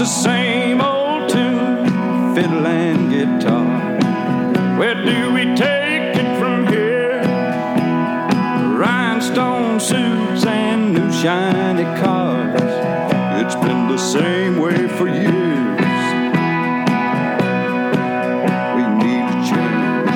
It's the same old tune, fiddle and guitar. Where do we take it from here? Rhinestone suits and new shiny cars. It's been the same way for years. We need to change.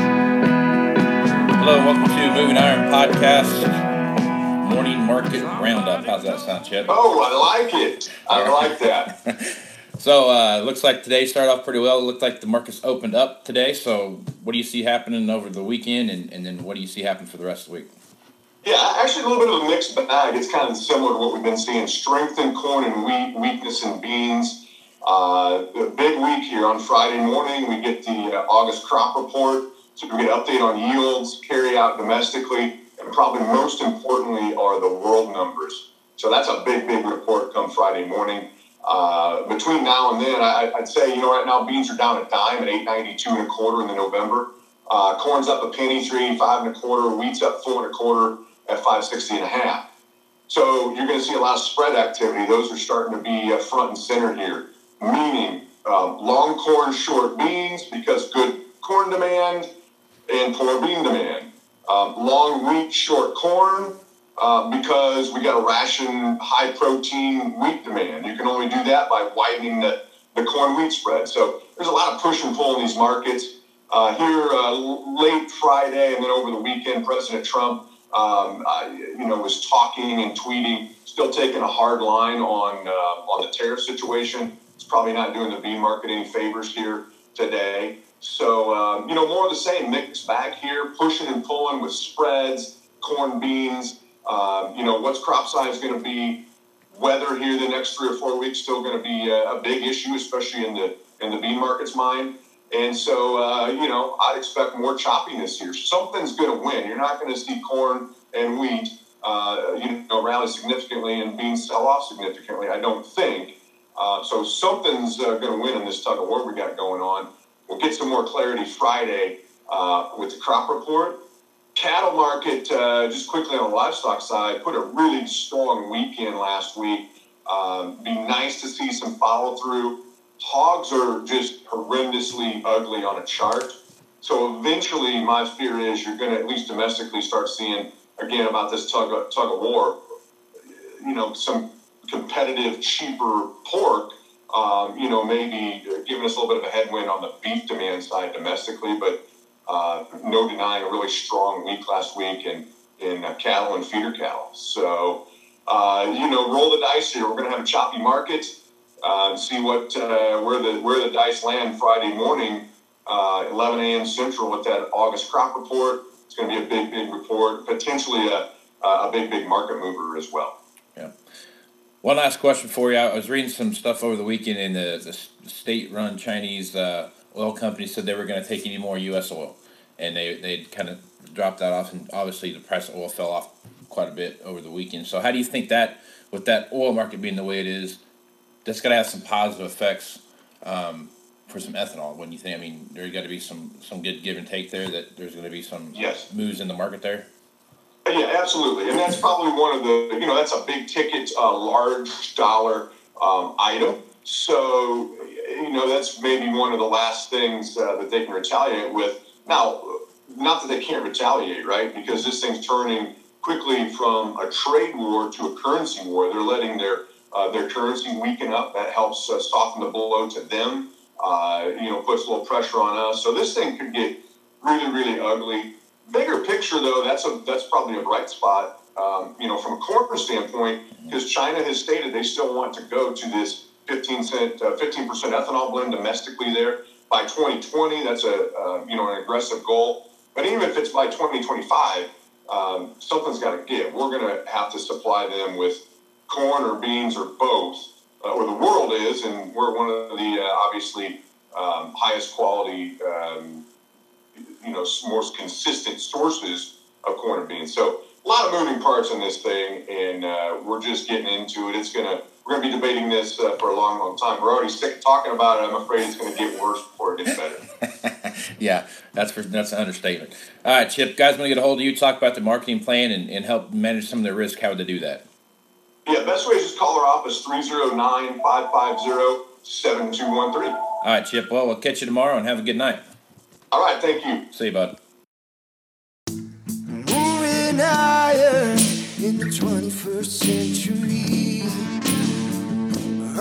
Hello, welcome to Moving Iron Podcast Morning Market Roundup. How's that sound, Chip? Oh, I like it. I like that. So, uh, looks like today started off pretty well. It looked like the markets opened up today. So, what do you see happening over the weekend, and, and then what do you see happen for the rest of the week? Yeah, actually, a little bit of a mixed bag. It's kind of similar to what we've been seeing: strength in corn and wheat, weakness in beans. Uh, big week here on Friday morning. We get the uh, August crop report, so we get an update on yields, carry out domestically, and probably most importantly are the world numbers. So that's a big, big report come Friday morning. Uh, between now and then, I, I'd say you know right now beans are down a dime at eight ninety two and a quarter in the November. Uh, corn's up a penny, three eighty five and a quarter. Wheat's up four and a quarter at five sixty and a half. So you're going to see a lot of spread activity. Those are starting to be uh, front and center here, meaning um, long corn, short beans because good corn demand and poor bean demand. Um, long wheat, short corn uh, because we got to ration high protein wheat demand. You can only do that by widening the, the corn wheat spread. So there's a lot of push and pull in these markets. Uh, here uh, late Friday and then over the weekend, President Trump, um, uh, you know, was talking and tweeting, still taking a hard line on uh, on the tariff situation. It's probably not doing the bean market any favors here today. So um, you know, more of the same mixed bag here, pushing and pulling with spreads, corn, beans. Um, you know, what's crop size going to be? Weather here the next three or four weeks still going to be a, a big issue, especially in the in the bean market's mind. And so, uh, you know, I'd expect more choppiness here. Something's going to win. You're not going to see corn and wheat, uh, you know, rally significantly and beans sell off significantly. I don't think. Uh, so something's uh, going to win in this tug of war we got going on. We'll get some more clarity Friday uh, with the crop report. Cattle market, uh, just quickly on the livestock side, put a really strong weekend last week. Um, be nice to see some follow through hogs are just horrendously ugly on a chart. So eventually, my fear is you're going to at least domestically start seeing again about this tug of, tug of war. You know, some competitive, cheaper pork. Um, you know, maybe giving us a little bit of a headwind on the beef demand side domestically, but uh, no denying a really strong week last week in in uh, cattle and feeder cattle. So, uh, you know, roll the dice here. We're going to have a choppy market uh, see what uh, where the where the dice land Friday morning, uh, 11 a.m. Central with that August crop report. It's going to be a big big report, potentially a a big big market mover as well. Yeah. One last question for you. I was reading some stuff over the weekend, in the, the state-run Chinese uh, oil companies said they were going to take any more U.S. oil, and they they kind of dropped that off, and obviously the price of oil fell off quite a bit over the weekend. So how do you think that, with that oil market being the way it is, that's got to have some positive effects um, for some ethanol. When you think, I mean, there's got to be some some good give and take there. That there's going to be some yes. moves in the market there. Yeah, absolutely, and that's probably one of the you know that's a big ticket, uh, large dollar um, item. So you know that's maybe one of the last things uh, that they can retaliate with. Now, not that they can't retaliate, right? Because this thing's turning quickly from a trade war to a currency war. They're letting their uh, their currency weaken up. That helps uh, soften the blow to them. Uh, you know, puts a little pressure on us. So this thing could get really, really ugly. Bigger picture, though, that's a that's probably a bright spot. Um, you know, from a corporate standpoint, because China has stated they still want to go to this 15 cent, uh, 15% ethanol blend domestically there by 2020. That's a uh, you know an aggressive goal. But even if it's by 2025, um, something's got to give. We're going to have to supply them with corn or beans or both, uh, or the world is, and we're one of the uh, obviously um, highest quality, um, you know, most consistent sources of corn and beans. So a lot of moving parts in this thing, and uh, we're just getting into it. It's gonna we're gonna be debating this uh, for a long, long time. We're already sick of talking about it. I'm afraid it's gonna get worse before it gets better. yeah, that's for, that's an understatement. All right, Chip, guys, want to get a hold of you, talk about the marketing plan, and, and help manage some of the risk. How would they do that? Yeah, best way is just call our office 309 550 7213. All right, Chip. Well, we'll catch you tomorrow and have a good night. All right, thank you. See you, bud. Moving Iron in the 21st century.